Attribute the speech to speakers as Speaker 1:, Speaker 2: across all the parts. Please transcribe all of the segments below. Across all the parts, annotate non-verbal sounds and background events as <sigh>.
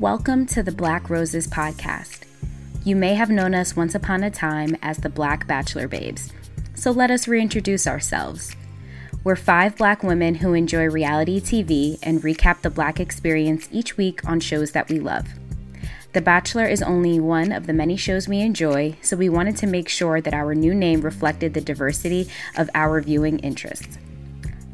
Speaker 1: Welcome to the Black Roses podcast. You may have known us once upon a time as the Black Bachelor Babes, so let us reintroduce ourselves. We're five black women who enjoy reality TV and recap the black experience each week on shows that we love. The Bachelor is only one of the many shows we enjoy, so we wanted to make sure that our new name reflected the diversity of our viewing interests.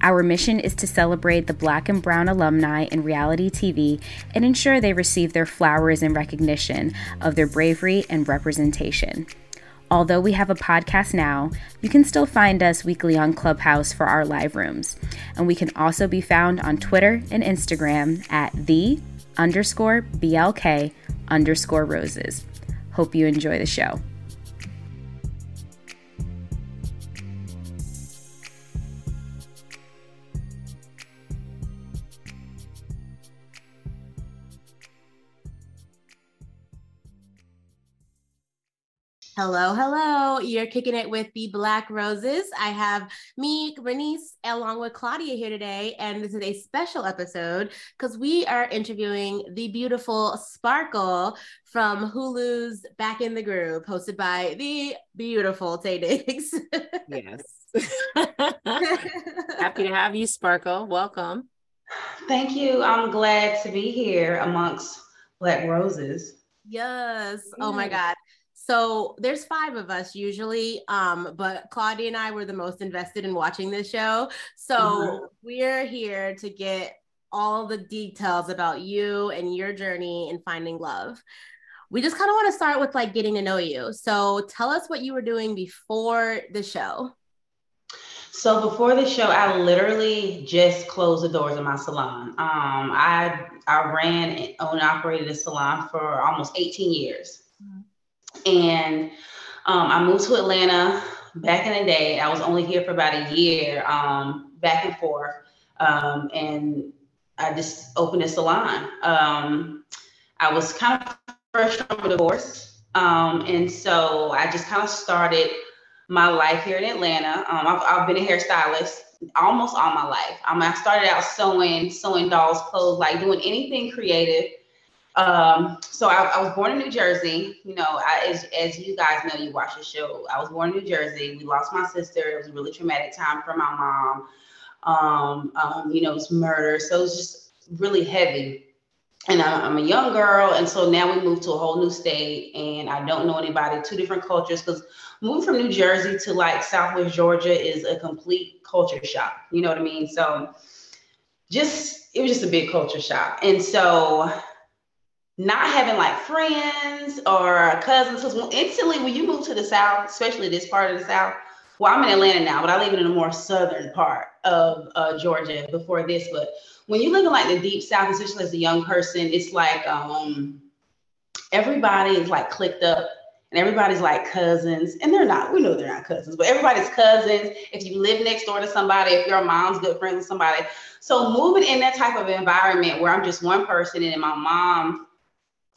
Speaker 1: Our mission is to celebrate the black and brown alumni in reality TV and ensure they receive their flowers in recognition of their bravery and representation. Although we have a podcast now, you can still find us weekly on Clubhouse for our live rooms. And we can also be found on Twitter and Instagram at the underscore BLK underscore roses. Hope you enjoy the show.
Speaker 2: Hello, hello. You're kicking it with the Black Roses. I have me, Renice, along with Claudia here today. And this is a special episode because we are interviewing the beautiful Sparkle from Hulu's Back in the Groove, hosted by the beautiful Taye Diggs.
Speaker 3: yes. <laughs> Happy to have you, Sparkle. Welcome.
Speaker 4: Thank you. I'm glad to be here amongst Black Roses.
Speaker 2: Yes. Oh my God. So there's five of us usually, um, but Claudia and I were the most invested in watching this show. So mm-hmm. we're here to get all the details about you and your journey in finding love. We just kind of want to start with like getting to know you. So tell us what you were doing before the show.
Speaker 4: So before the show, I literally just closed the doors of my salon. Um, I I ran and owned and operated a salon for almost 18 years. And um, I moved to Atlanta back in the day. I was only here for about a year, um, back and forth. Um, and I just opened a salon. Um, I was kind of fresh from a divorce. Um, and so I just kind of started my life here in Atlanta. Um, I've, I've been a hairstylist almost all my life. I started out sewing, sewing dolls' clothes, like doing anything creative um, so I, I, was born in New Jersey. You know, I, as, as you guys know, you watch the show. I was born in New Jersey. We lost my sister. It was a really traumatic time for my mom. Um, um, you know, it was murder. So it was just really heavy. And I, I'm a young girl. And so now we moved to a whole new state and I don't know anybody, two different cultures. Because moving from New Jersey to like Southwest Georgia is a complete culture shock. You know what I mean? So just, it was just a big culture shock. And so not having like friends or cousins. Because instantly, when you move to the South, especially this part of the South, well, I'm in Atlanta now, but I live in a more southern part of uh, Georgia before this. But when you live in like the deep South, especially as a young person, it's like um, everybody is like clicked up and everybody's like cousins, and they're not. We know they're not cousins, but everybody's cousins. If you live next door to somebody, if your mom's good friends with somebody, so moving in that type of environment where I'm just one person, and my mom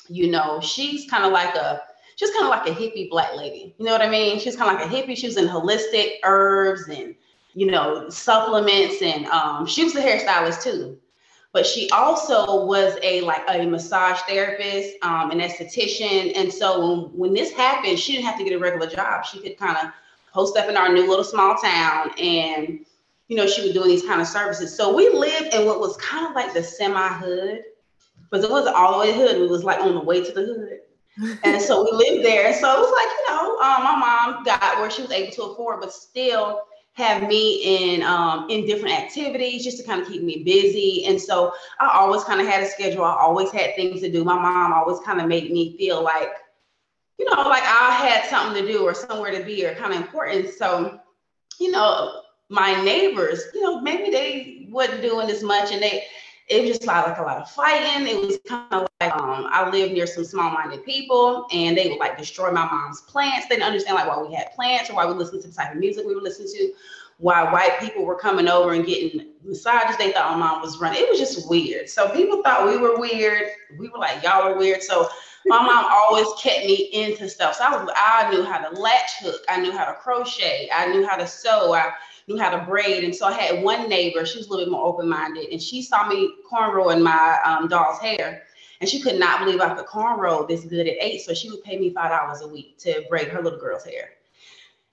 Speaker 4: you know, she's kind of like a she's kind of like a hippie black lady. You know what I mean? She's kind of like a hippie. She was in holistic herbs and you know supplements, and um, she was a hairstylist too. But she also was a like a massage therapist, um, an esthetician, and so when, when this happened, she didn't have to get a regular job. She could kind of post up in our new little small town and you know, she was doing these kind of services. So we lived in what was kind of like the semi-hood but it wasn't all the way hood. It was like on the way to the hood. and so we lived there. So it was like, you know, um, my mom got where she was able to afford, but still have me in um, in different activities just to kind of keep me busy. And so I always kind of had a schedule. I always had things to do. My mom always kind of made me feel like, you know, like I had something to do or somewhere to be or kind of important. So, you know, my neighbors, you know, maybe they wasn't doing as much and they it was just like, like a lot of fighting. It was kind of like um, I lived near some small-minded people, and they would like destroy my mom's plants. They didn't understand like why we had plants or why we listened to the type of music we were listening to. Why white people were coming over and getting massages. They thought my mom was running. It was just weird. So people thought we were weird. We were like, y'all are weird. So my mom <laughs> always kept me into stuff. So I was I knew how to latch hook. I knew how to crochet. I knew how to sew. I knew how to braid. And so I had one neighbor, she was a little bit more open minded, and she saw me cornrowing my um, doll's hair. And she could not believe I could cornrow this good at eight. So she would pay me five dollars a week to braid her little girl's hair.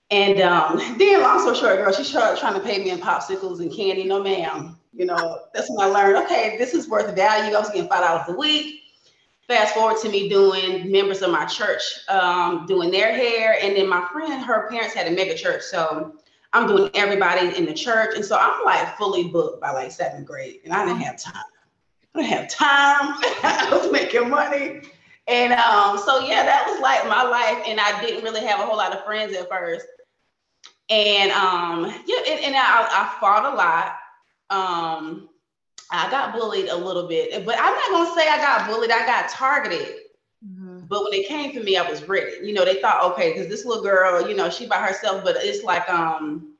Speaker 4: And um, <laughs> then, long story short, girl, she started trying to pay me in popsicles and candy. No, ma'am. You know, that's when I learned, okay, this is worth value. I was getting five dollars a week. Fast forward to me doing members of my church um, doing their hair, and then my friend, her parents had a mega church, so I'm doing everybody in the church, and so I'm like fully booked by like seventh grade, and I didn't have time. I didn't have time. I was making money. And um, so yeah, that was like my life, and I didn't really have a whole lot of friends at first. And um, yeah, and, and I, I fought a lot. Um, I got bullied a little bit, but I'm not gonna say I got bullied. I got targeted. But when it came to me, I was ready. You know, they thought, okay, because this little girl, you know, she by herself. But it's like, um,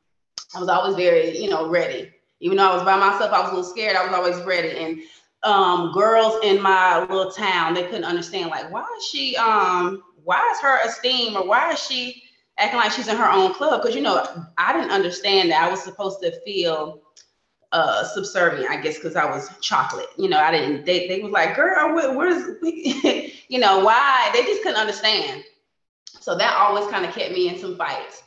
Speaker 4: I was always very, you know, ready. Even though I was by myself, I was a little scared. I was always ready. And um, girls in my little town, they couldn't understand, like, why is she, um, why is her esteem or why is she acting like she's in her own club because you know I didn't understand that I was supposed to feel uh subservient, I guess, because I was chocolate. You know, I didn't. They they was like, girl, where, where's <laughs> you know why? They just couldn't understand. So that always kind of kept me in some fights.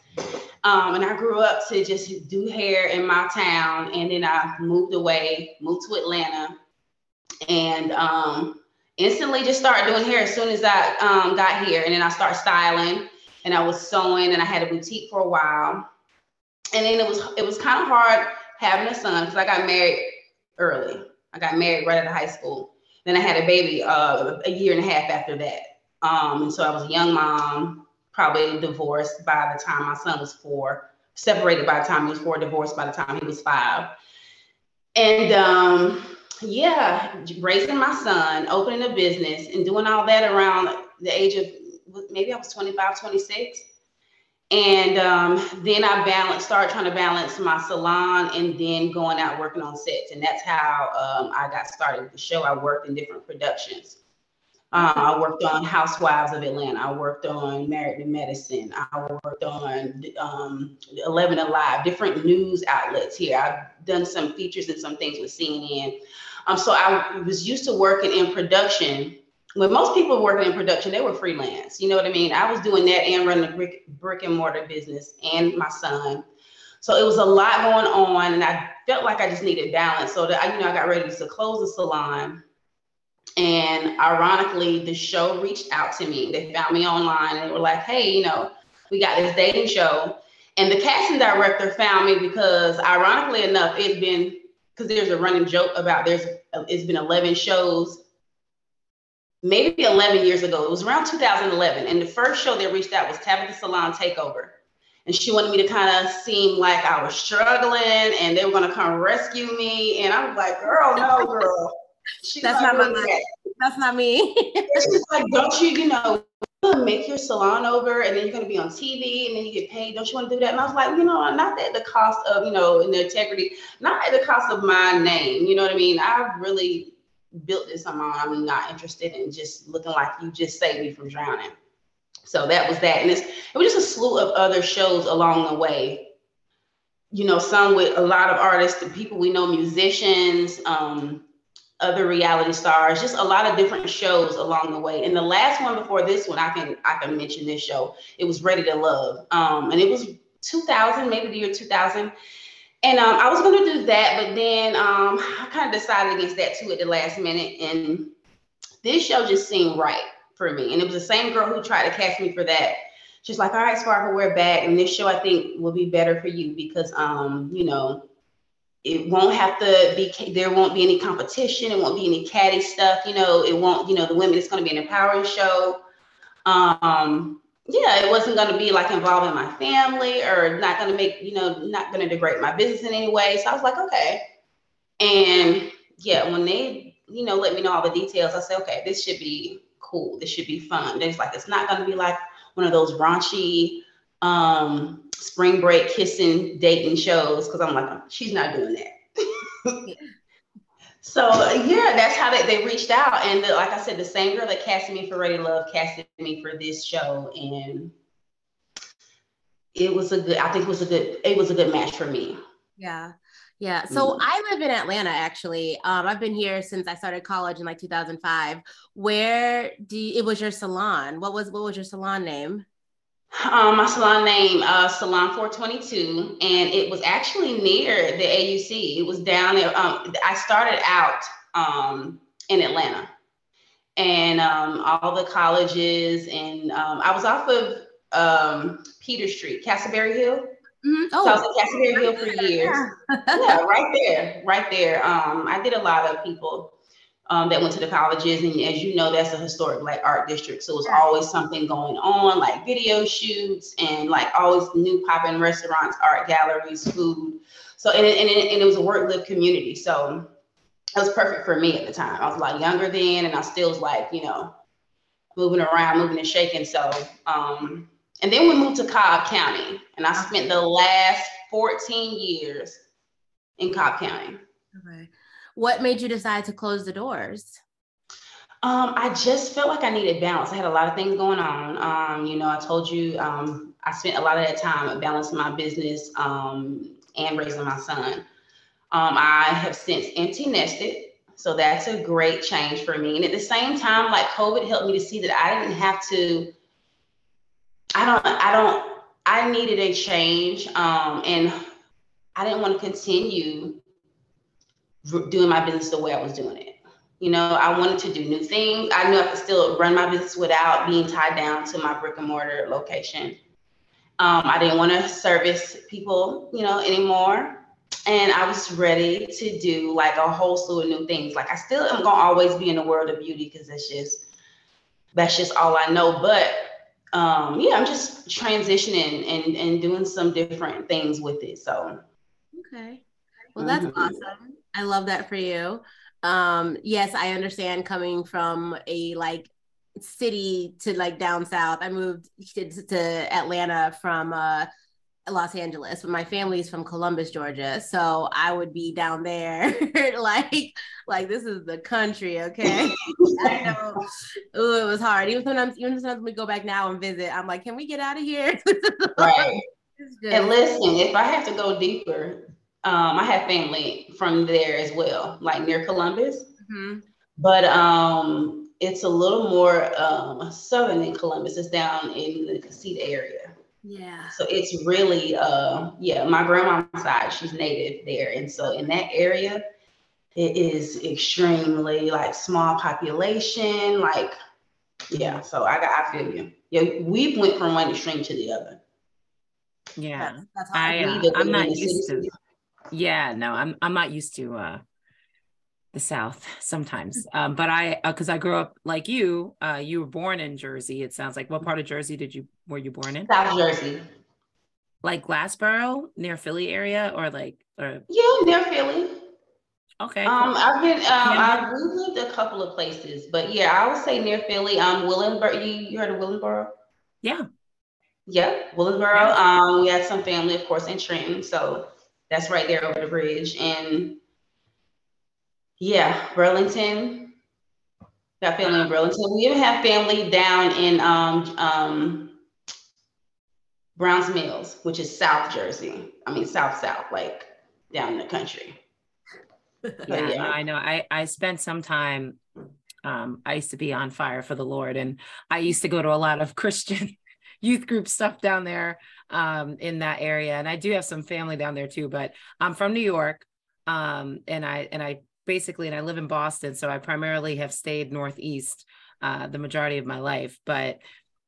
Speaker 4: Um, and I grew up to just do hair in my town, and then I moved away, moved to Atlanta, and um, instantly just started doing hair as soon as I um, got here, and then I started styling and I was sewing and I had a boutique for a while. And then it was it was kind of hard having a son because I got married early. I got married right out of high school. Then I had a baby uh, a year and a half after that. Um, and so I was a young mom, probably divorced by the time my son was four, separated by the time he was four, divorced by the time he was five. And um, yeah, raising my son, opening a business, and doing all that around the age of maybe I was 25, 26. And um, then I balanced, started trying to balance my salon and then going out working on sets. And that's how um, I got started with the show. I worked in different productions. Uh, I worked on Housewives of Atlanta. I worked on Married to Medicine. I worked on um, 11 Alive, different news outlets here. I've done some features and some things with CNN. Um, so I was used to working in production when most people working in production, they were freelance. You know what I mean? I was doing that and running a brick, brick and mortar business and my son. So it was a lot going on, and I felt like I just needed balance. So that I, you know, I got ready to close the salon. And ironically, the show reached out to me. They found me online and they were like, hey, you know, we got this dating show. And the casting director found me because ironically enough, it's been because there's a running joke about there's it's been 11 shows maybe 11 years ago. It was around 2011. And the first show that reached out was Tabatha Salon Takeover. And she wanted me to kind of seem like I was struggling and they were going to come rescue me. And I was like, girl, no, girl. <laughs>
Speaker 2: She's That's not my that. That's not me. <laughs>
Speaker 4: She's like, don't you, you know, make your salon over and then you're going to be on TV and then you get paid. Don't you want to do that? And I was like, you know, not at the cost of, you know, in the integrity, not at the cost of my name. You know what I mean? I really built this own. I'm not interested in just looking like you just saved me from drowning. So that was that. And it's, it was just a slew of other shows along the way. You know, some with a lot of artists, and people we know, musicians, um, other reality stars, just a lot of different shows along the way. And the last one before this one, I can I can mention this show. It was Ready to Love. Um, and it was 2000, maybe the year 2000. And um, I was going to do that, but then um, I kind of decided against that too at the last minute. And this show just seemed right for me. And it was the same girl who tried to cast me for that. She's like, all right, Sparkle, we're back. And this show I think will be better for you because, um, you know, it won't have to be, there won't be any competition. It won't be any catty stuff. You know, it won't, you know, the women, it's going to be an empowering show. Um, yeah, it wasn't going to be like involving my family or not going to make, you know, not going to degrade my business in any way. So I was like, okay. And yeah, when they, you know, let me know all the details, I said, okay, this should be cool. This should be fun. It's like, it's not going to be like one of those raunchy um, spring break kissing, dating shows. Cause I'm like, she's not doing that. <laughs> So yeah, that's how they, they reached out. And the, like I said, the same girl that casted me for Ready Love casted me for this show. And it was a good, I think it was a good, it was a good match for me.
Speaker 2: Yeah. Yeah. So mm. I live in Atlanta actually. Um, I've been here since I started college in like 2005. Where do you, it was your salon? What was what was your salon name?
Speaker 4: Um, my salon name, uh, Salon 422, and it was actually near the AUC. It was down there. Um, I started out um, in Atlanta, and um, all the colleges, and um, I was off of um, Peter Street, Castleberry Hill. Mm-hmm. Oh, so I was at Castleberry Hill for years. <laughs> yeah, right there, right there. Um, I did a lot of people um, that went to the colleges. And as you know, that's a historic like art district. So it was always something going on, like video shoots and like always new popping restaurants, art galleries, food. So and it, and and it was a work live community. So it was perfect for me at the time. I was a lot younger then, and I still was like, you know, moving around, moving and shaking. So um, and then we moved to Cobb County, and I spent the last 14 years in Cobb County.
Speaker 2: Okay. What made you decide to close the doors?
Speaker 4: Um, I just felt like I needed balance. I had a lot of things going on. Um, you know, I told you um, I spent a lot of that time balancing my business um, and raising my son. Um, I have since empty nested, so that's a great change for me. And at the same time, like COVID helped me to see that I didn't have to. I don't. I don't. I needed a change, um, and I didn't want to continue doing my business the way I was doing it. You know, I wanted to do new things. I knew I could still run my business without being tied down to my brick and mortar location. Um, I didn't want to service people, you know, anymore. And I was ready to do like a whole slew of new things. Like I still am gonna always be in the world of beauty because that's just that's just all I know. But um, yeah, I'm just transitioning and and doing some different things with it. So
Speaker 2: okay. Well, that's mm-hmm. awesome. I love that for you. Um, yes, I understand coming from a like city to like down south. I moved to, to Atlanta from uh, Los Angeles, but my family's from Columbus, Georgia. So I would be down there, <laughs> like, like this is the country, okay? <laughs> I know. Ooh, it was hard. Even sometimes, even sometimes we go back now and visit, I'm like, can we get out of here? <laughs>
Speaker 4: right. And listen, if I have to go deeper, um, I have family from there as well, like near Columbus. Mm-hmm. But um, it's a little more um, southern than Columbus. It's down in the Cusseta area.
Speaker 2: Yeah.
Speaker 4: So it's really, uh, yeah, my grandma's side, she's native there. And so in that area, it is extremely like small population. Like, yeah, so I got, I feel you. Yeah, we went from one extreme to the other.
Speaker 3: Yeah. That's, that's I, uh, I'm not used to yeah, no, I'm I'm not used to uh the South sometimes. Um, but I because uh, I grew up like you, uh, you were born in Jersey. It sounds like what part of Jersey did you were you born in?
Speaker 4: South Jersey.
Speaker 3: Like Glassboro, near Philly area, or like or
Speaker 4: yeah, near Philly.
Speaker 3: Okay.
Speaker 4: Um, I've been um, I've lived a couple of places, but yeah, I would say near Philly. Um, Willingboro. You, you heard of Willingboro?
Speaker 3: Yeah.
Speaker 4: Yep, Willingboro. Yeah. Um, we had some family, of course, in Trenton, so that's right there over the bridge. And yeah, Burlington. Got family in Burlington. We even have family down in um, um, Browns Mills, which is South Jersey. I mean, South South, like down in the country. <laughs>
Speaker 3: yeah, yeah. I know. I I spent some time. Um, I used to be on fire for the Lord, and I used to go to a lot of <laughs> Christian youth group stuff down there um, in that area. And I do have some family down there too, but I'm from New York. Um, and I, and I basically, and I live in Boston. So I primarily have stayed Northeast uh, the majority of my life, but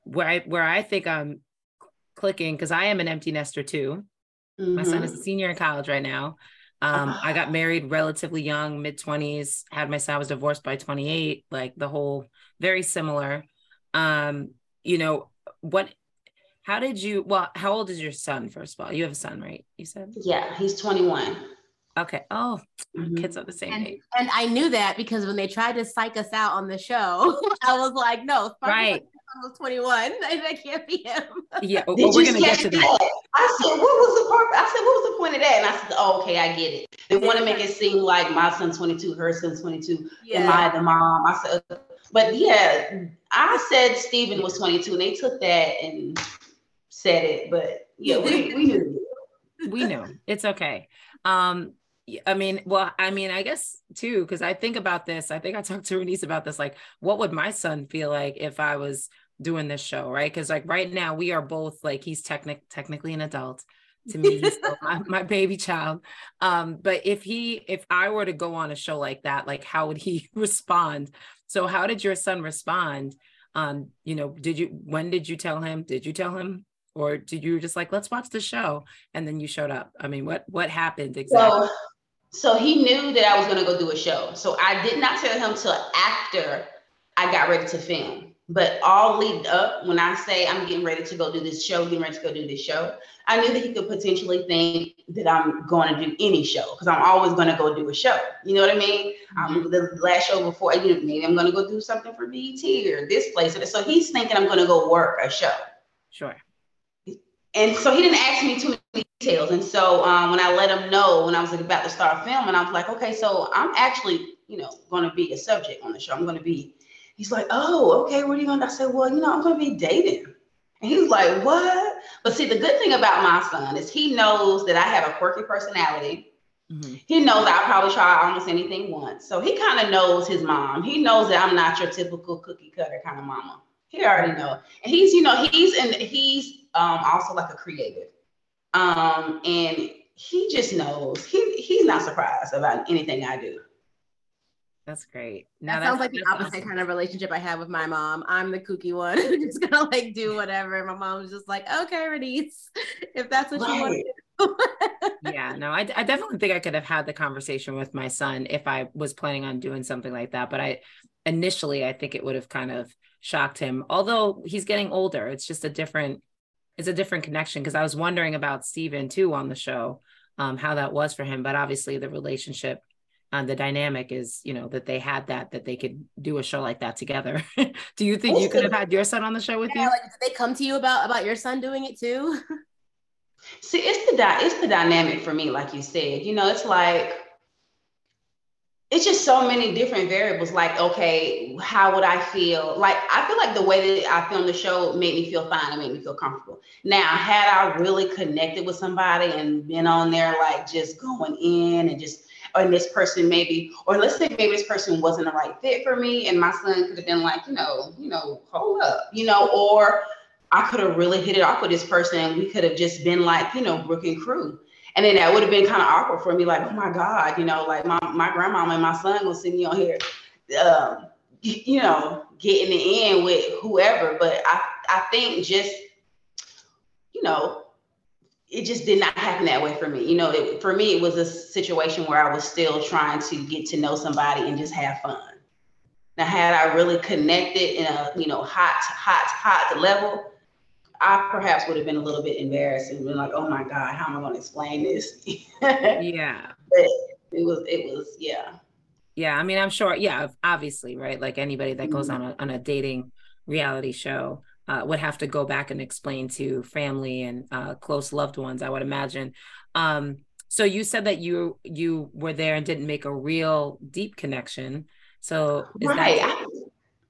Speaker 3: where I, where I think I'm clicking, cause I am an empty nester too. Mm-hmm. My son is a mm-hmm. senior in college right now. Um, I got married relatively young, mid 20s, had my son, I was divorced by 28, like the whole very similar. Um, you know, what how did you well how old is your son first of all? You have a son right you said?
Speaker 4: Yeah he's 21
Speaker 3: okay oh mm-hmm. kids are the same
Speaker 2: and,
Speaker 3: age.
Speaker 2: and i knew that because when they tried to psych us out on the show <laughs> i was like no
Speaker 3: right.
Speaker 2: Was 21 <laughs> that can't be him.
Speaker 3: Yeah <laughs> well, we're gonna get to that.
Speaker 4: i said what was the purpose? I said what was the point of that? And i said oh, okay i get it. They want to make it seem like my son's 22 her son's 22 yeah. am i the mom. I said but yeah i said Stephen was 22 and they took that and said it, but yeah, we, <laughs> we knew.
Speaker 3: we knew. It's okay. Um, I mean, well, I mean, I guess too, because I think about this. I think I talked to Renice about this. Like, what would my son feel like if I was doing this show, right? Because like right now we are both like he's technic technically an adult. To me, he's my, <laughs> my baby child. Um, but if he, if I were to go on a show like that, like how would he <laughs> respond? So how did your son respond? Um, you know, did you when did you tell him? Did you tell him or did you just like let's watch the show and then you showed up? I mean what what happened exactly?
Speaker 4: So, so he knew that i was going to go do a show so i did not tell him till after i got ready to film but all lead up when i say i'm getting ready to go do this show getting ready to go do this show i knew that he could potentially think that i'm going to do any show because i'm always going to go do a show you know what i mean? Mm-hmm. um, the last show before you know, maybe i'm going to go do something for bt or this place so he's thinking i'm going to go work a show.
Speaker 3: Sure
Speaker 4: and so he didn't ask me too many details. And so um, when I let him know when I was about to start filming, I was like, okay, so I'm actually, you know, going to be a subject on the show. I'm going to be. He's like, oh, okay. What are you going to? I said, well, you know, I'm going to be dating. And he was like, what? But see, the good thing about my son is he knows that I have a quirky personality. Mm-hmm. He knows I'll probably try almost anything once. So he kind of knows his mom. He knows that I'm not your typical cookie cutter kind of mama. He already know. And he's, you know, he's and he's um, also like a creative. Um, and he just knows he he's not surprised about anything I do.
Speaker 3: That's great.
Speaker 2: Now that sounds like the opposite awesome. kind of relationship I have with my mom. I'm the kooky one, <laughs> just gonna like do whatever. My mom's just like, okay, Renice, if that's what right. you want to
Speaker 3: do. <laughs> yeah, no, I, I definitely think I could have had the conversation with my son if I was planning on doing something like that. But I initially, I think it would have kind of shocked him. Although he's getting older, it's just a different it's a different connection because I was wondering about Steven too on the show, um, how that was for him. But obviously the relationship and uh, the dynamic is, you know, that they had that, that they could do a show like that together. <laughs> do you think you could have had your son on the show with yeah, you?
Speaker 2: Like, did they come to you about, about your son doing it too? <laughs>
Speaker 4: See, it's the, di- it's the dynamic for me, like you said, you know, it's like, it's just so many different variables. Like, okay, how would I feel? Like, I feel like the way that I filmed the show made me feel fine and made me feel comfortable. Now, had I really connected with somebody and been on there, like just going in and just, and this person maybe, or let's say maybe this person wasn't the right fit for me, and my son could have been like, you know, you know, hold up, you know, or I could have really hit it off with this person. and We could have just been like, you know, Brooke and crew and then that would have been kind of awkward for me, like, oh my God, you know, like my, my grandmama and my son will see me on here, um, you know, getting it in with whoever. But I, I think just, you know, it just did not happen that way for me. You know, it, for me, it was a situation where I was still trying to get to know somebody and just have fun. Now, had I really connected in a, you know, hot, hot, hot level, I perhaps would have been a little bit embarrassed and been like, "Oh my God, how am I going to explain this?" <laughs>
Speaker 3: yeah,
Speaker 4: but it was, it was, yeah,
Speaker 3: yeah. I mean, I'm sure, yeah, obviously, right? Like anybody that goes mm-hmm. on a on a dating reality show uh, would have to go back and explain to family and uh, close loved ones. I would imagine. Um, so you said that you you were there and didn't make a real deep connection. So
Speaker 4: right,
Speaker 3: that,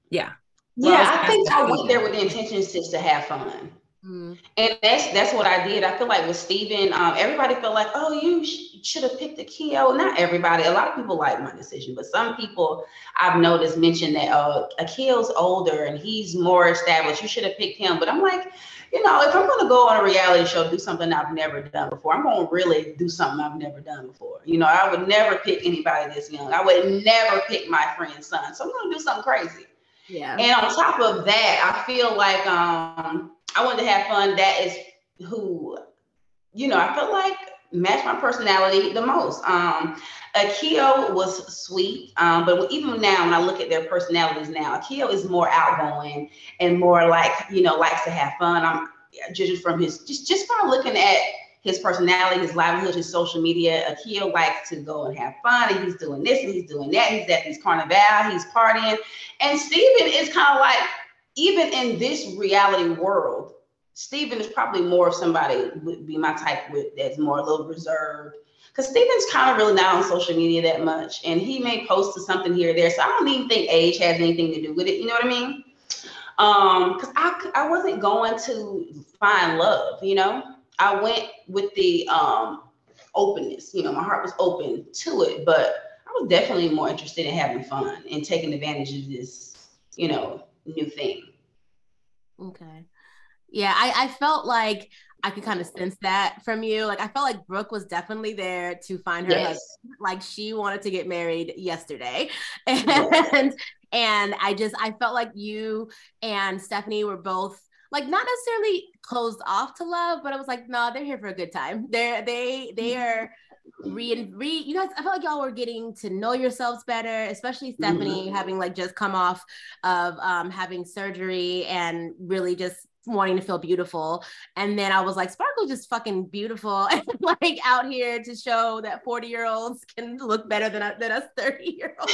Speaker 3: yeah.
Speaker 4: Well, yeah, I, I think I went there with the intentions just to have fun. Mm. And that's that's what I did. I feel like with Steven, um, everybody felt like, oh, you sh- should have picked Akio. Not everybody. A lot of people like my decision, but some people I've noticed mention that uh, Akio's older and he's more established. You should have picked him. But I'm like, you know, if I'm going to go on a reality show, do something I've never done before, I'm going to really do something I've never done before. You know, I would never pick anybody this young. I would never pick my friend's son. So I'm going to do something crazy.
Speaker 2: Yeah.
Speaker 4: And on top of that, I feel like um I wanted to have fun. That is who, you know, I felt like matched my personality the most. Um, Akio was sweet, um, but even now when I look at their personalities now, Akio is more outgoing and more like you know likes to have fun. I'm judging from his just just from looking at his personality, his livelihood, his social media. Akio likes to go and have fun, and he's doing this and he's doing that. He's at these carnival, he's partying, and Steven is kind of like even in this reality world, Stephen is probably more of somebody would be my type with that's more a little reserved. Because Stephen's kind of really not on social media that much. And he may post to something here or there. So I don't even think age has anything to do with it. You know what I mean? Um, because I I wasn't going to find love, you know. I went with the um openness. You know, my heart was open to it, but I was definitely more interested in having fun and taking advantage of this, you know, new thing.
Speaker 2: Okay. Yeah, I, I felt like I could kind of sense that from you. Like I felt like Brooke was definitely there to find her yes. husband. Like she wanted to get married yesterday. <laughs> And yes. and I just I felt like you and Stephanie were both like not necessarily closed off to love, but I was like, no, they're here for a good time. They're they they mm-hmm. are re re you guys I felt like y'all were getting to know yourselves better, especially Stephanie mm-hmm. having like just come off of um having surgery and really just wanting to feel beautiful. And then I was like, Sparkle just fucking beautiful <laughs> and like out here to show that 40 year olds can look better than, than us 30 year olds.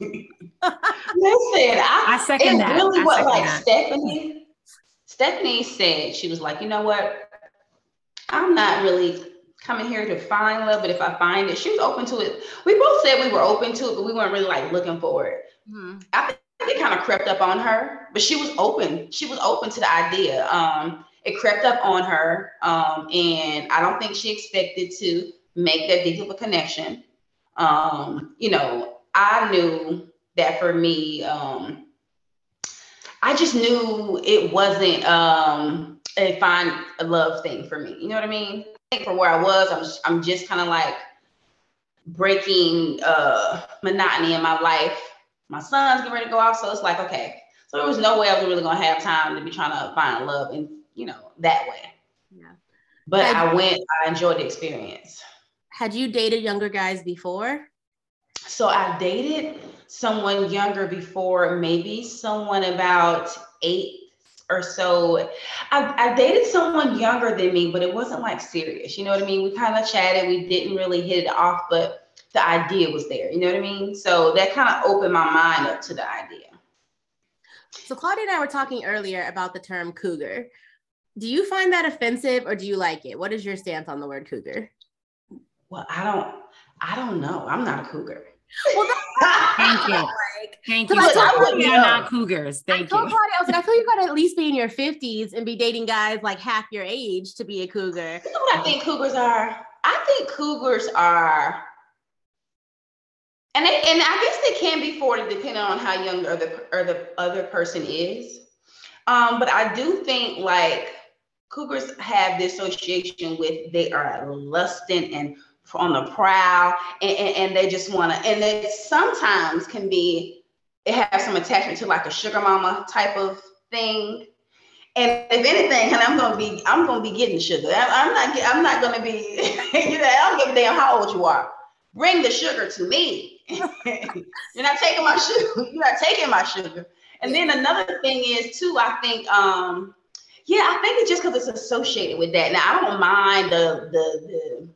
Speaker 2: <laughs>
Speaker 4: Listen, I, I second that. Really I what like that. Stephanie Stephanie said she was like, you know what? I'm not really coming here to find love, but if I find it, she was open to it. We both said we were open to it, but we weren't really like looking for it. Mm-hmm. I think it kind of crept up on her, but she was open. She was open to the idea. Um, it crept up on her, um, and I don't think she expected to make that deep of a connection. Um, you know, I knew that for me, um, I just knew it wasn't um, a fine love thing for me. You know what I mean? Think from where I was, I'm just, I'm just kind of like breaking uh, monotony in my life. My son's getting ready to go off, so it's like okay. So there was no way I was really gonna have time to be trying to find love and you know that way. Yeah. But had I went. I enjoyed the experience.
Speaker 2: Had you dated younger guys before?
Speaker 4: So I dated someone younger before, maybe someone about eight or so. I, I, dated someone younger than me, but it wasn't like serious. You know what I mean? We kind of chatted, we didn't really hit it off, but the idea was there. You know what I mean? So that kind of opened my mind up to the idea.
Speaker 2: So Claudia and I were talking earlier about the term cougar. Do you find that offensive or do you like it? What is your stance on the word cougar?
Speaker 4: Well, I don't I don't know. I'm not a cougar.
Speaker 3: Well, <laughs> thank you. Like, thank you. I told we are not cougars. Thank I told
Speaker 2: you. Claudia, I was like, I feel you got to at least be in your 50s and be dating guys like half your age to be a cougar.
Speaker 4: You know what I think cougars are? I think cougars are, and they, and I guess they can be 40 depending on how young or the or the other person is. Um, but I do think like cougars have the association with they are lusting and on the prowl and, and, and they just want to and they sometimes can be it has some attachment to like a sugar mama type of thing. And if anything and i'm gonna be i'm gonna be getting sugar. I'm not i'm not gonna be <laughs> you know i don't give a damn how old you are. Bring the sugar to me. <laughs> You're not taking my sugar you're not taking my sugar. And then another thing is too i think um yeah i think it's just because it's associated with that. Now i don't mind the the the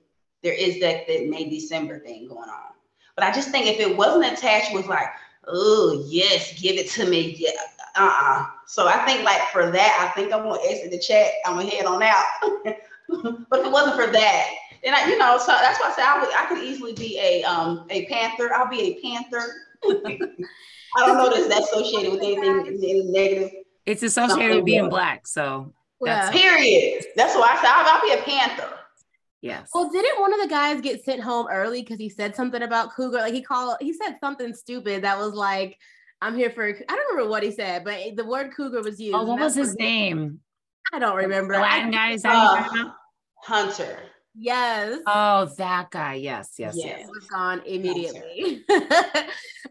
Speaker 4: there is that that May December thing going on. But I just think if it wasn't attached with like, oh yes, give it to me, yeah, uh-uh. So I think like for that, I think I'm gonna exit the chat. I'm gonna head on out. <laughs> but if it wasn't for that, then I, you know, so that's why I said I would, I could easily be a um a panther. I'll be a panther. <laughs> I don't know that that's associated with anything, any negative.
Speaker 3: It's associated with being black, so
Speaker 4: that's period. That's why I said I'll, I'll be a panther.
Speaker 3: Yes.
Speaker 2: Well, didn't one of the guys get sent home early because he said something about cougar? Like he called, he said something stupid that was like, "I'm here for." I don't remember what he said, but the word cougar was used.
Speaker 3: Oh, what was his name?
Speaker 2: I don't remember.
Speaker 3: Latin guy, is that
Speaker 4: uh, Hunter.
Speaker 2: Yes.
Speaker 3: Oh, that guy. Yes, yes,
Speaker 2: yes. yes. was gone immediately. <laughs> um,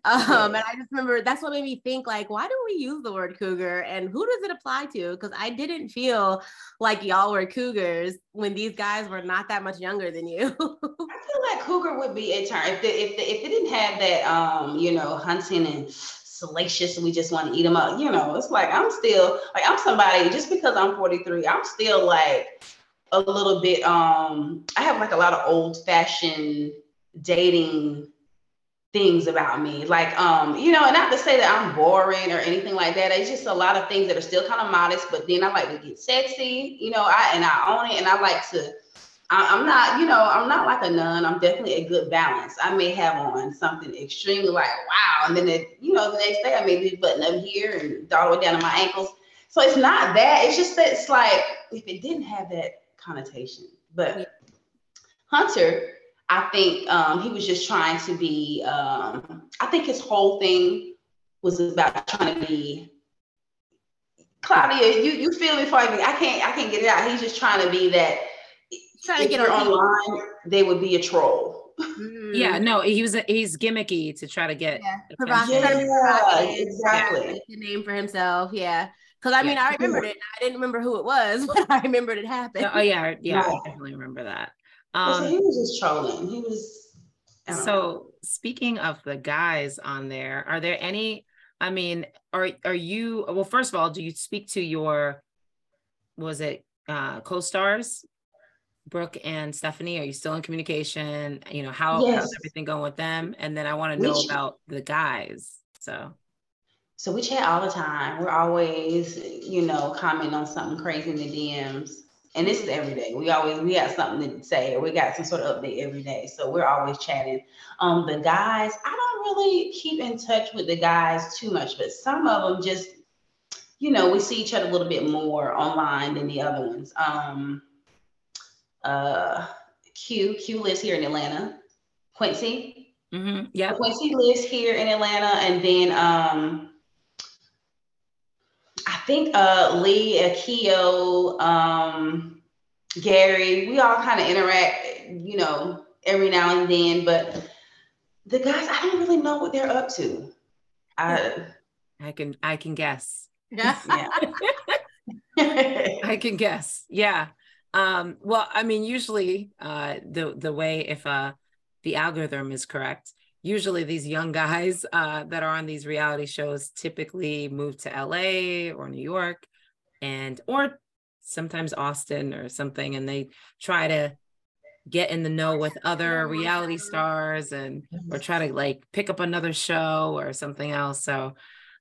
Speaker 2: yes. and I just remember that's what made me think, like, why do we use the word cougar and who does it apply to? Because I didn't feel like y'all were cougars when these guys were not that much younger than you. <laughs> I
Speaker 4: feel like cougar would be a term if the, if the, if it didn't have that um, you know, hunting and salacious and we just want to eat them up. You know, it's like I'm still like I'm somebody just because I'm 43, I'm still like a little bit um I have like a lot of old fashioned dating things about me. Like um, you know, and not to say that I'm boring or anything like that. It's just a lot of things that are still kind of modest, but then I like to get sexy, you know, I and I own it and I like to I, am not, you know, I'm not like a nun. I'm definitely a good balance. I may have on something extremely like wow, and then it, you know, the next day I may be button up here and all the way down to my ankles. So it's not that. It's just that it's like if it didn't have that connotation. But Hunter, I think um, he was just trying to be. Um, I think his whole thing was about trying to be. Claudia, you you feel me for me? I can't I can't get it out. He's just trying to be that. Trying to get her online, they would be a troll.
Speaker 3: Mm-hmm. Yeah, no, he was a, he's gimmicky to try to get.
Speaker 2: Yeah, yeah exactly. Yeah, name for himself. Yeah. Because I mean, yeah. I remembered it. I didn't remember who it was, <laughs> but I remembered it happened.
Speaker 3: Oh yeah, yeah, I definitely remember that.
Speaker 4: Um, he was just trolling. He was.
Speaker 3: So know. speaking of the guys on there, are there any? I mean, are are you? Well, first of all, do you speak to your? Was it uh, co-stars, Brooke and Stephanie? Are you still in communication? You know how yes. how's everything going with them? And then I want to know about the guys. So
Speaker 4: so we chat all the time. We're always, you know, commenting on something crazy in the DMs. And this is every day. We always we got something to say or we got some sort of update every day. So we're always chatting. Um, the guys, I don't really keep in touch with the guys too much, but some of them just, you know, we see each other a little bit more online than the other ones. Um, uh, Q, Q lives here in Atlanta. Quincy,
Speaker 3: mm-hmm. yeah,
Speaker 4: Quincy lives here in Atlanta, and then um, think uh, Lee, Akio, um, Gary, we all kind of interact, you know, every now and then, but the guys, I don't really know what they're up to. I,
Speaker 3: I can, I can guess. <laughs>
Speaker 2: Yeah.
Speaker 3: I can guess. Yeah. Um, well, I mean, usually uh, the the way if uh, the algorithm is correct, usually these young guys uh, that are on these reality shows typically move to LA or New York and or sometimes Austin or something and they try to get in the know with other reality stars and or try to like pick up another show or something else so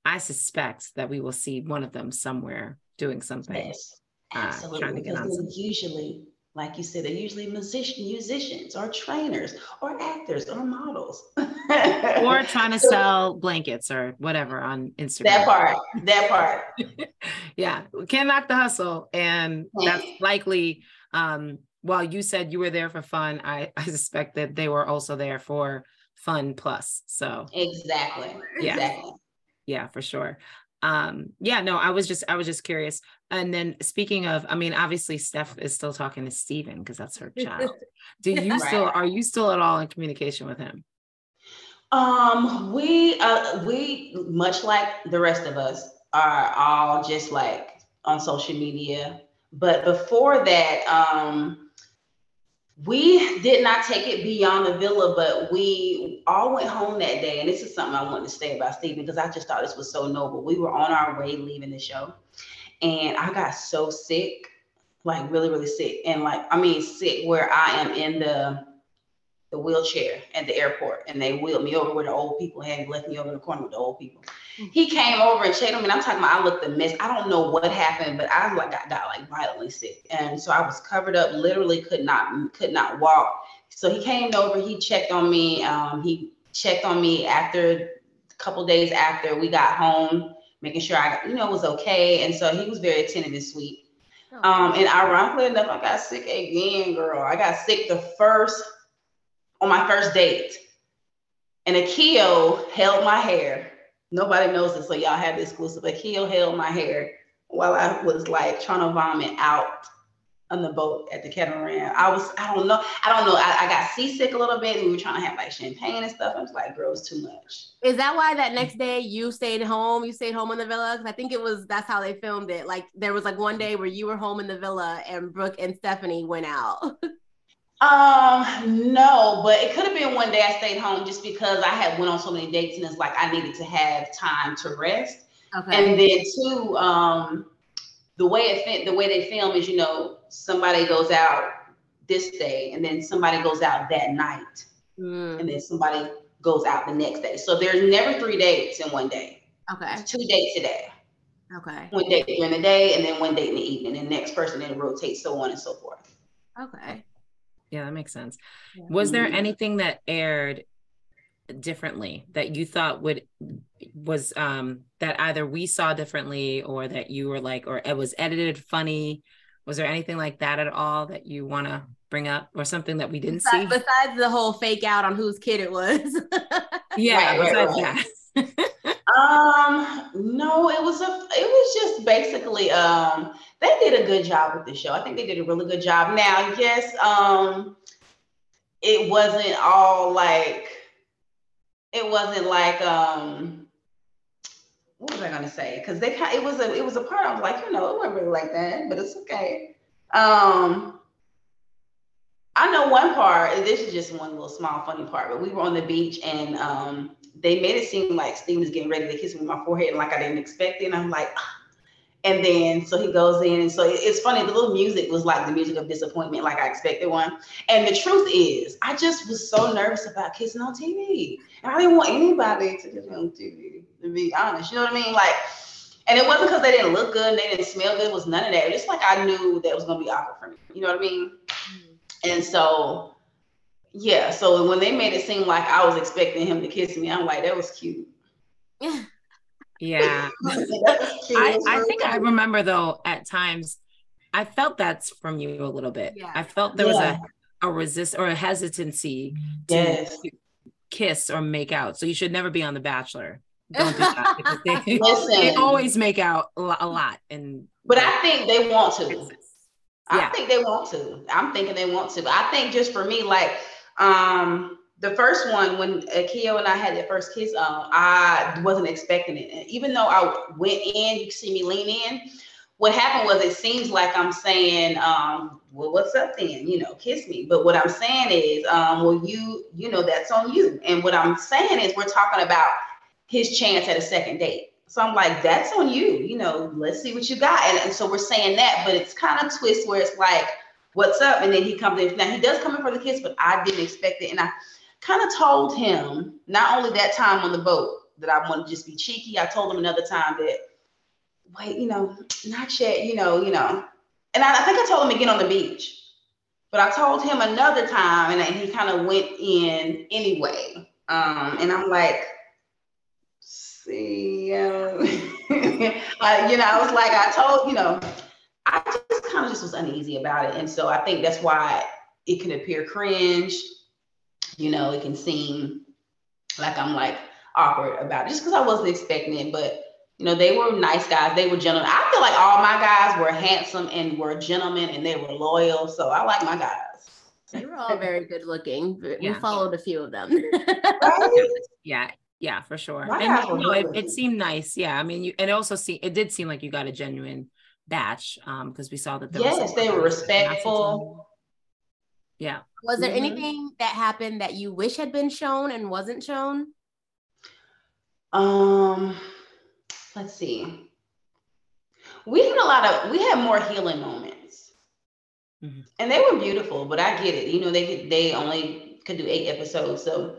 Speaker 3: I suspect that we will see one of them somewhere doing something
Speaker 4: yes, absolutely. Uh, trying to get on usually like you said, they're usually musician, musicians or trainers or actors or models. <laughs>
Speaker 3: or trying to so, sell blankets or whatever on Instagram.
Speaker 4: That part, that part. <laughs>
Speaker 3: yeah, we can't knock the hustle. And that's <laughs> likely, um, while you said you were there for fun, I, I suspect that they were also there for fun plus. So
Speaker 4: exactly.
Speaker 3: Yeah.
Speaker 4: Exactly.
Speaker 3: Yeah, for sure um yeah no i was just i was just curious. And then speaking of i mean obviously steph is still talking to steven because that's her child. <laughs> Do you right. still are you still at all in communication with him?
Speaker 4: Um we uh we much like the rest of us are all just like on social media. But before that um we did not take it beyond the villa, but we all went home that day. And this is something I wanted to say about Stephen because I just thought this was so noble. We were on our way leaving the show, and I got so sick, like really, really sick. And like, I mean, sick where I am in the the wheelchair at the airport and they wheeled me over where the old people had left me over in the corner with the old people. He came over and checked on me. And I'm talking about I looked a mess. I don't know what happened, but I like got, got like violently sick. And so I was covered up, literally could not could not walk. So he came over, he checked on me. Um, he checked on me after a couple days after we got home, making sure I you know was okay. And so he was very attentive and sweet. Oh. Um, and ironically enough, I got sick again, girl. I got sick the first on my first date. And Akio held my hair. Nobody knows this, so y'all have the exclusive. Akio held my hair while I was like trying to vomit out on the boat at the catamaran. I was, I don't know, I don't know. I, I got seasick a little bit. And we were trying to have like champagne and stuff. I was like, girl, it's too much.
Speaker 2: Is that why that next day you stayed home? You stayed home in the villa? Because I think it was that's how they filmed it. Like there was like one day where you were home in the villa and Brooke and Stephanie went out. <laughs>
Speaker 4: Um, no, but it could have been one day I stayed home just because I had went on so many dates and it's like I needed to have time to rest. Okay. And then two, um, the way it the way they film is, you know, somebody goes out this day and then somebody goes out that night. Mm. And then somebody goes out the next day. So there's never three dates in one day.
Speaker 2: Okay.
Speaker 4: It's two dates a day.
Speaker 2: Okay.
Speaker 4: One date during the day and then one date in the evening. And the next person then rotates, so on and so forth.
Speaker 2: Okay.
Speaker 3: Yeah, that makes sense. Yeah. Was there anything that aired differently that you thought would was um that either we saw differently or that you were like or it was edited funny? Was there anything like that at all that you want to bring up or something that we didn't
Speaker 2: besides,
Speaker 3: see?
Speaker 2: Besides the whole fake out on whose kid it was. <laughs>
Speaker 3: yeah, right, right, right. <laughs>
Speaker 4: um, no, it was a it was just basically um they did a good job with the show. I think they did a really good job. Now, yes, um it wasn't all like it wasn't like um what was I gonna say? Because they kind it was a it was a part of like, you know, it wasn't really like that, but it's okay. Um I know one part, this is just one little small funny part, but we were on the beach and um they made it seem like Steve was getting ready to kiss me on my forehead, and like I didn't expect it. And I'm like, ah. and then so he goes in, and so it's funny. The little music was like the music of disappointment, like I expected one. And the truth is, I just was so nervous about kissing on TV, and I didn't want anybody to kiss on TV. To be honest, you know what I mean? Like, and it wasn't because they didn't look good, and they didn't smell good. It was none of that. It was just like I knew that was gonna be awkward for me. You know what I mean? And so yeah, so when they made it seem like I was expecting him to kiss me, I'm like, that was cute.
Speaker 3: Yeah. <laughs> I, I think I remember though at times I felt that's from you a little bit. Yeah. I felt there yeah. was a, a resist or a hesitancy to yes. kiss or make out. So you should never be on The Bachelor. Don't do that because they, <laughs> <laughs> they always make out a lot. And
Speaker 4: but I think they want to. Yeah. I think they want to. I'm thinking they want to. But I think just for me, like um, the first one, when Akio and I had that first kiss, um, I wasn't expecting it. And even though I went in, you see me lean in. What happened was it seems like I'm saying, um, well, what's up then? You know, kiss me. But what I'm saying is, um, well, you, you know, that's on you. And what I'm saying is we're talking about his chance at a second date. So I'm like, that's on you. You know, let's see what you got. And, and so we're saying that, but it's kind of twist where it's like, what's up? And then he comes in. Now he does come in for the kiss, but I didn't expect it. And I kind of told him, not only that time on the boat that I want to just be cheeky, I told him another time that, wait, you know, not yet, you know, you know. And I, I think I told him again on the beach. But I told him another time and he kind of went in anyway. Um, and I'm like, see, uh, uh, <laughs> you know, I was like, I told, you know, I just kind of just was uneasy about it. And so I think that's why it can appear cringe. You know, it can seem like I'm like awkward about it just because I wasn't expecting it. But you know, they were nice guys, they were gentlemen. I feel like all my guys were handsome and were gentlemen and they were loyal. So I like my guys.
Speaker 2: They were all very good looking. Yeah. We followed a few of them. <laughs>
Speaker 3: Yeah, yeah, for sure. and you know, it, it, seemed nice. Yeah, I mean, you and it also see it did seem like you got a genuine batch um because we saw that
Speaker 4: there yes they were respectful
Speaker 3: yeah
Speaker 2: was there mm-hmm. anything that happened that you wish had been shown and wasn't shown
Speaker 4: um let's see we had a lot of we had more healing moments mm-hmm. and they were beautiful but i get it you know they they only could do eight episodes so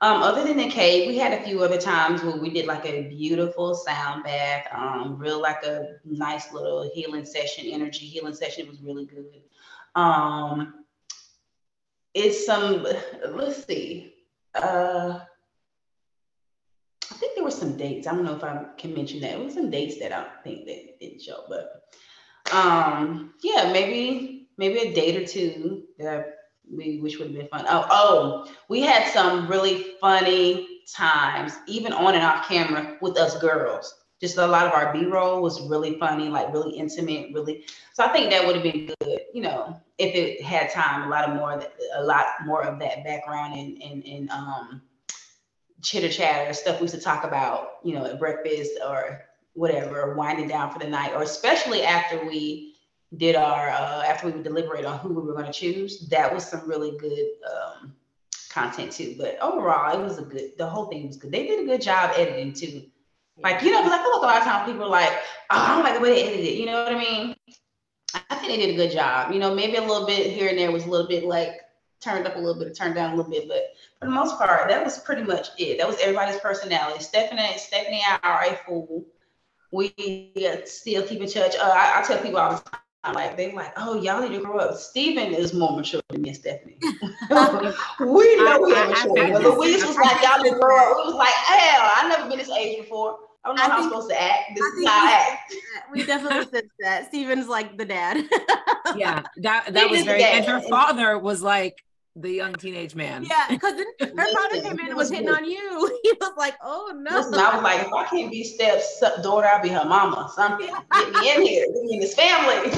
Speaker 4: um, other than the cave, we had a few other times where we did like a beautiful sound bath, um, real like a nice little healing session, energy healing session. It was really good. Um, it's some, let's see. Uh, I think there were some dates. I don't know if I can mention that. It was some dates that I think that didn't show, but um, yeah, maybe maybe a date or two that we which would have been fun. Oh, oh, we had some really funny times, even on and off camera with us girls. Just a lot of our B-roll was really funny, like really intimate, really. So I think that would have been good, you know, if it had time. A lot of more, a lot more of that background and and and um, chitter chatter stuff we used to talk about, you know, at breakfast or whatever, or winding down for the night, or especially after we did our uh, after we would deliberate on who we were going to choose. That was some really good um, content too. But overall, it was a good. The whole thing was good. They did a good job editing too. Like you know, because I feel like a lot of times people are like, "Oh, I don't like the way they edited." You know what I mean? I think they did a good job. You know, maybe a little bit here and there was a little bit like turned up a little bit, turned down a little bit, but for the most part, that was pretty much it. That was everybody's personality. Stephanie, Stephanie, and I are a fool. We still keep in touch. Uh, I, I tell people all the time like they like, oh, y'all need to grow up. Stephen is more mature than me and Stephanie. <laughs> <laughs> we know we are mature. But Louise was like, y'all need to grow up. We was like, hell, I never been this age before. I don't know I how think, I'm supposed to act. This is how I act.
Speaker 2: We definitely said that. Steven's like the dad. <laughs>
Speaker 3: yeah, that that was very. And her father was like the young teenage man.
Speaker 2: Yeah, because her father came in and was hitting on you. He was like, "Oh no!"
Speaker 4: Listen, I was like, "If I can't be Steph's daughter, I'll be her mama. Something get me in here, get me in this family."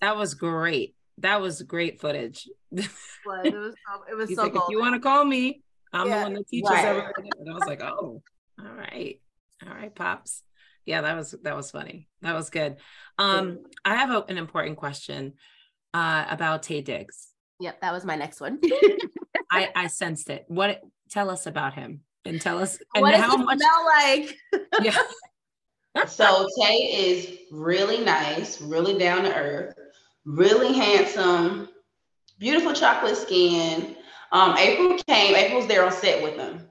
Speaker 3: That was great. That was great footage.
Speaker 2: It was. It was so, it <laughs> was
Speaker 3: He's
Speaker 2: so
Speaker 3: like,
Speaker 2: cool.
Speaker 3: If you want to call me, I'm yeah. the one that teaches right. everything. And I was like, "Oh, all right, all right, pops." Yeah, that was that was funny. That was good. Um, I have a, an important question uh, about Taye Diggs.
Speaker 2: Yep, that was my next one. <laughs>
Speaker 3: I I sensed it. What tell us about him and tell us and what how much
Speaker 2: smell like?
Speaker 3: yeah. <laughs>
Speaker 4: so Tay is really nice, really down to earth, really handsome, beautiful chocolate skin. Um, April came. April was there on set with him.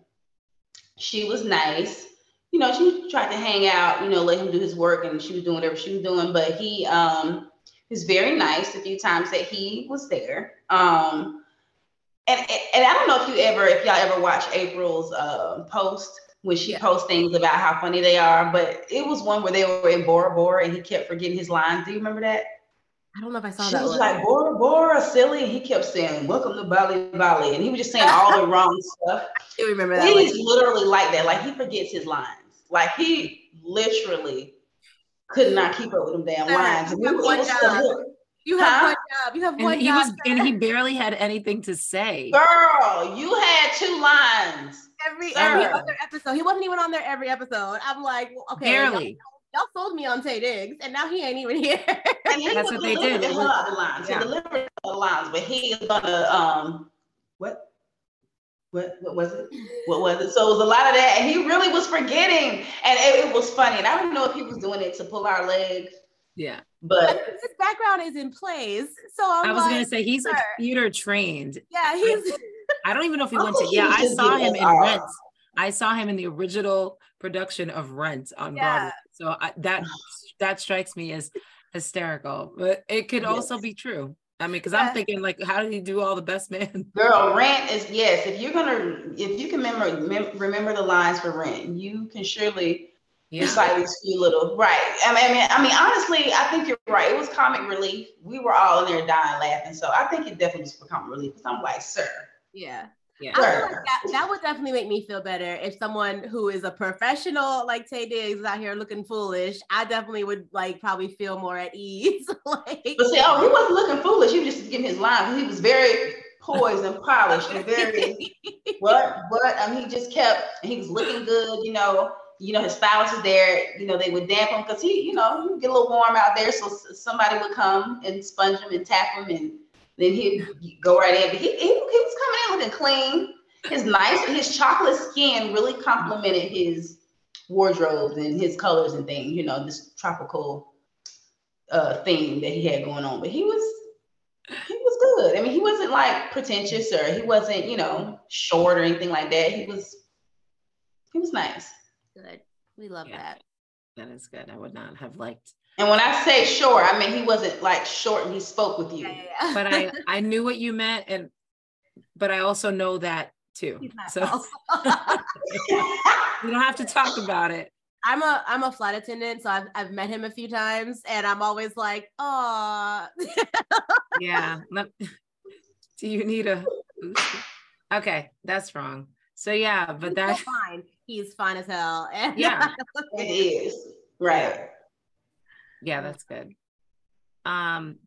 Speaker 4: She was nice. You know, she tried to hang out. You know, let him do his work, and she was doing whatever she was doing. But he um was very nice a few times that he was there. Um, and, and I don't know if you ever, if y'all ever watch April's uh, post when she yeah. posts things about how funny they are, but it was one where they were in Bora Bora and he kept forgetting his lines. Do you remember that?
Speaker 2: I don't know if I saw
Speaker 4: she
Speaker 2: that.
Speaker 4: She was one. like Bora Bora, silly, and he kept saying "Welcome to Bali Bali," and he was just saying all the <laughs> wrong stuff.
Speaker 2: I remember that.
Speaker 4: He's one. literally like that. Like he forgets his lines. Like he literally could not keep up with them damn lines.
Speaker 2: You have one job. You have one job. You have
Speaker 3: and
Speaker 2: one
Speaker 3: he
Speaker 2: job.
Speaker 3: Was, and he barely had anything to say.
Speaker 4: Girl, you had two lines.
Speaker 2: Every Sir. every other episode. He wasn't even on there every episode. I'm like, okay.
Speaker 3: Barely.
Speaker 2: Y'all, y'all sold me on Taye Diggs, and now he ain't even here.
Speaker 3: and That's what they did.
Speaker 4: The hell out the lines. Yeah. He delivered the lines, but he is gonna um what what what was it? What was it? So it was a lot of that, and he really was forgetting, and it, it was funny. And I don't know if he was doing it to pull our legs.
Speaker 3: Yeah,
Speaker 4: but
Speaker 2: his background is in plays, so I'm
Speaker 3: i was
Speaker 2: like,
Speaker 3: gonna say he's like theater trained.
Speaker 2: Yeah, he's.
Speaker 3: I don't even know if he went to. <laughs> Yeah, I saw him in Rent. I saw him in the original production of Rent on yeah. Broadway. So I, that that strikes me as hysterical, but it could yes. also be true. I mean, because yeah. I'm thinking like, how did he do all the best <laughs> man?
Speaker 4: Girl, Rent is yes. If you're gonna, if you can remember mem- remember the lines for Rent, you can surely yeah. recite these few little right. I mean, I mean, I mean, honestly, I think you're right. It was comic relief. We were all in there dying laughing, so I think it definitely was for comic relief. Because I'm like, sir,
Speaker 2: yeah. Yeah. I feel like that, that would definitely make me feel better if someone who is a professional like Taye Diggs is out here looking foolish. I definitely would like probably feel more at ease. <laughs> like,
Speaker 4: but see, oh, he wasn't looking foolish. He was just getting his line. He was very poised and polished and very <laughs> what what um he just kept he was looking good, you know. You know, his spouse was there, you know, they would damp him because he, you know, he would get a little warm out there. So somebody would come and sponge him and tap him and then he'd go right in. But he, he, he was coming in looking clean. His nice, his chocolate skin really complemented his wardrobe and his colors and things, you know, this tropical uh theme that he had going on. But he was he was good. I mean, he wasn't like pretentious or he wasn't, you know, short or anything like that. He was he was nice.
Speaker 2: Good. We love yeah, that.
Speaker 3: That is good. I would not have liked
Speaker 4: and when I say short, I mean he wasn't like short and he spoke with you.
Speaker 2: Yeah, yeah.
Speaker 3: but I <laughs> I knew what you meant, and but I also know that too. So we <laughs> <laughs> don't have to talk about it.
Speaker 2: I'm a I'm a flight attendant, so I've I've met him a few times, and I'm always like, oh.
Speaker 3: yeah. Do you need a? Okay, that's wrong. So yeah, but that's
Speaker 2: fine. He's fine as hell. And
Speaker 3: yeah,
Speaker 4: it is right.
Speaker 3: Yeah, that's good. Um,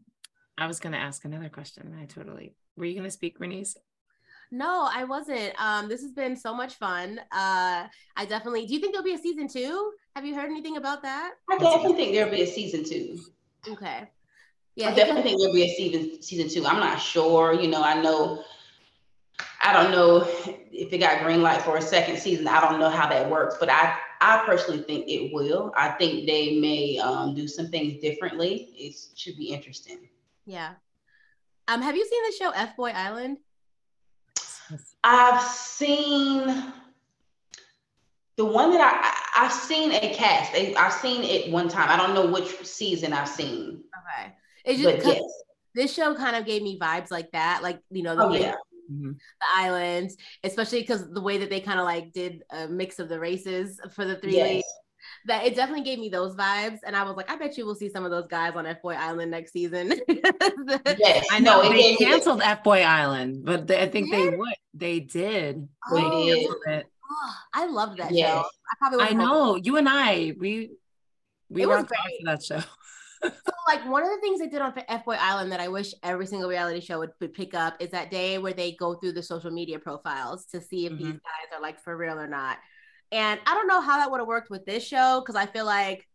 Speaker 3: I was gonna ask another question I totally were you gonna speak, Renice?
Speaker 2: No, I wasn't. Um, this has been so much fun. Uh, I definitely do you think there'll be a season two? Have you heard anything about that?
Speaker 4: I definitely think there'll be a season two.
Speaker 2: Okay.
Speaker 4: Yeah, I definitely think there'll be a season season two. I'm not sure. You know, I know I don't know if it got green light for a second season. I don't know how that works, but I I personally think it will. I think they may um, do some things differently. It should be interesting.
Speaker 2: Yeah. Um, have you seen the show F Boy Island?
Speaker 4: I've seen the one that I, I have seen a cast. I've seen it one time. I don't know which season I've seen.
Speaker 2: Okay, it's just yes. this show kind of gave me vibes like that, like you know the
Speaker 4: oh, yeah
Speaker 2: mm-hmm. the islands, especially because the way that they kind of like did a mix of the races for the three yes. that it definitely gave me those vibes. And I was like, I bet you will see some of those guys on F Boy Island next season. <laughs>
Speaker 3: yes, I know they canceled F Boy Island, but they, I think they would. They did. Oh, they
Speaker 2: did. It. Oh, I love that yes. show.
Speaker 3: I probably I know you and I we we were on for that show.
Speaker 2: So, like one of the things they did on F Boy Island that I wish every single reality show would, would, pick up is that day where they go through the social media profiles to see if mm-hmm. these guys are like for real or not. And I don't know how that would have worked with this show because I feel like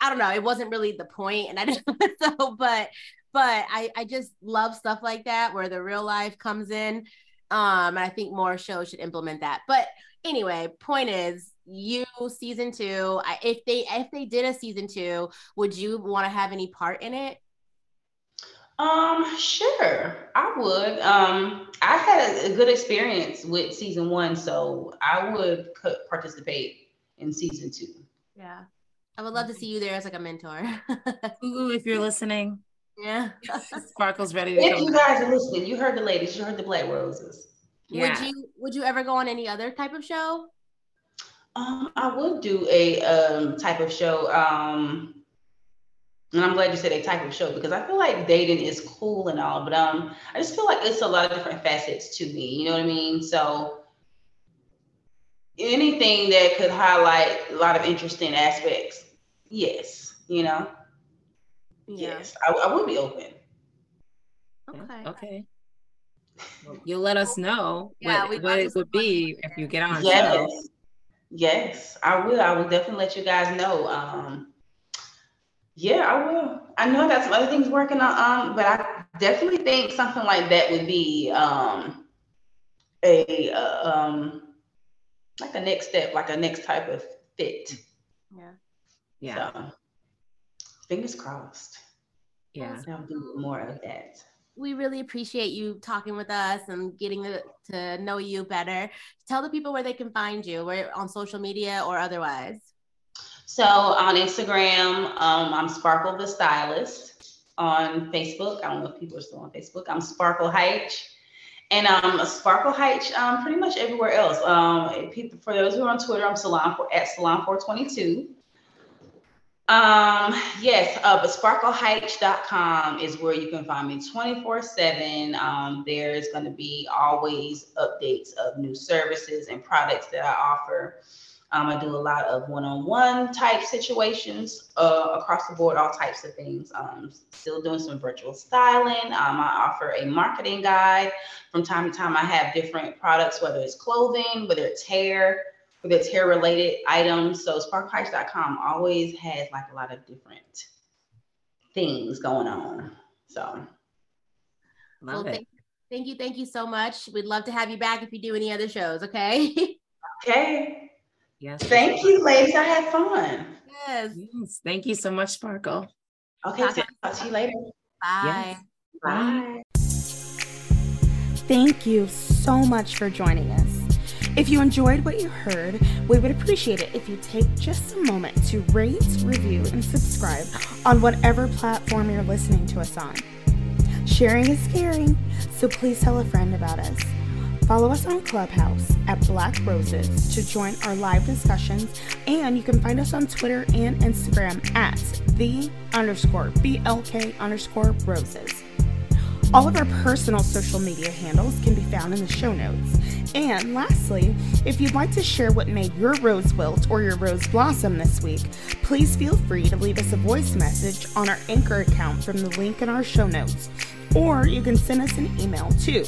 Speaker 2: I don't know, it wasn't really the point, and I didn't so, but but I I just love stuff like that where the real life comes in. Um, and I think more shows should implement that. But anyway, point is, you season two. I, if they if they did a season two, would you want to have any part in it?
Speaker 4: Um, sure, I would. Um, I had a, good experience with season one, so I would participate in season two.
Speaker 2: Yeah, I would love to see you there as like a mentor. <laughs>
Speaker 3: Ooh, if you're listening.
Speaker 2: Yeah, <laughs>
Speaker 3: Sparkle's ready to.
Speaker 4: If you guys are listening, you heard the ladies, you heard the Black Roses.
Speaker 2: Yeah. Would you Would you ever go on any other type of show?
Speaker 4: Um, I would do a um type of show. Um, and I'm glad you said a type of show because I feel like dating is cool and all, but um, I just feel like it's a lot of different facets to me. You know what I mean? So anything that could highlight a lot of interesting aspects, yes. You know, yeah. yes, I, I would be open.
Speaker 3: Okay. Okay. you'll let us know yeah, what, what it would be if you get on
Speaker 4: yes. show. Yes, I will. I will definitely let you guys know. Um, yeah, I will. I know I got some other things working on, um, but I definitely think something like that would be um, a uh, um, like a next step, like a next type of fit.
Speaker 2: Yeah.
Speaker 3: Yeah. So,
Speaker 4: fingers crossed.
Speaker 3: Yeah.
Speaker 4: I'll do more of that.
Speaker 2: We really appreciate you talking with us and getting to, know you better. Tell the people where they can find you, where on social media or otherwise.
Speaker 4: So on Instagram, um, I'm Sparkle the Stylist. On Facebook, I don't know if people are still on Facebook. I'm Sparkle Hyche. And um, Sparkle Hyche, um, pretty much everywhere else. Um, people, for those who are on Twitter, I'm Salon for, at Salon422. Um, yes, uh, but sparklehyche.com is where you can find me 24 7. Um, there's going to be always updates of new services and products that I offer. Um, I do a lot of one-on-one type situations uh, across the board, all types of things. Um, still doing some virtual styling. Um, I offer a marketing guide. From time to time, I have different products, whether it's clothing, whether it's hair, whether it's hair-related items. So sparklehyche.com always has like a lot of different things going on. So
Speaker 2: well, thank, thank you, thank you so much. We'd love to have you back if you do any other shows. Okay. <laughs>
Speaker 4: okay. Yes. Thank you, ladies. I had fun.
Speaker 2: Yes. yes.
Speaker 3: Thank you so much, Sparkle.
Speaker 4: Okay. Talk, talk to you later.
Speaker 2: Bye. Yes. Bye.
Speaker 5: Thank you so much for joining us. If you enjoyed what you heard, we would appreciate it if you take just a moment to rate, review, and subscribe on whatever platform you're listening to us on. Sharing is caring, so please tell a friend about us. Follow us on Clubhouse at Black Roses to join our live discussions, and you can find us on Twitter and Instagram at the underscore BLK underscore roses. All of our personal social media handles can be found in the show notes. And lastly, if you'd like to share what made your rose wilt or your rose blossom this week, please feel free to leave us a voice message on our Anchor account from the link in our show notes or you can send us an email to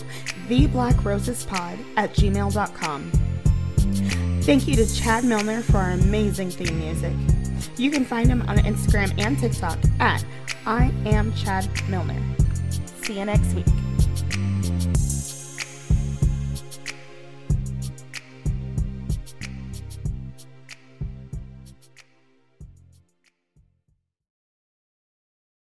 Speaker 5: theblackRosesPod at gmail.com. Thank you to Chad Milner for our amazing theme music. You can find him on Instagram and TikTok at I am Chad Milner. See you next week.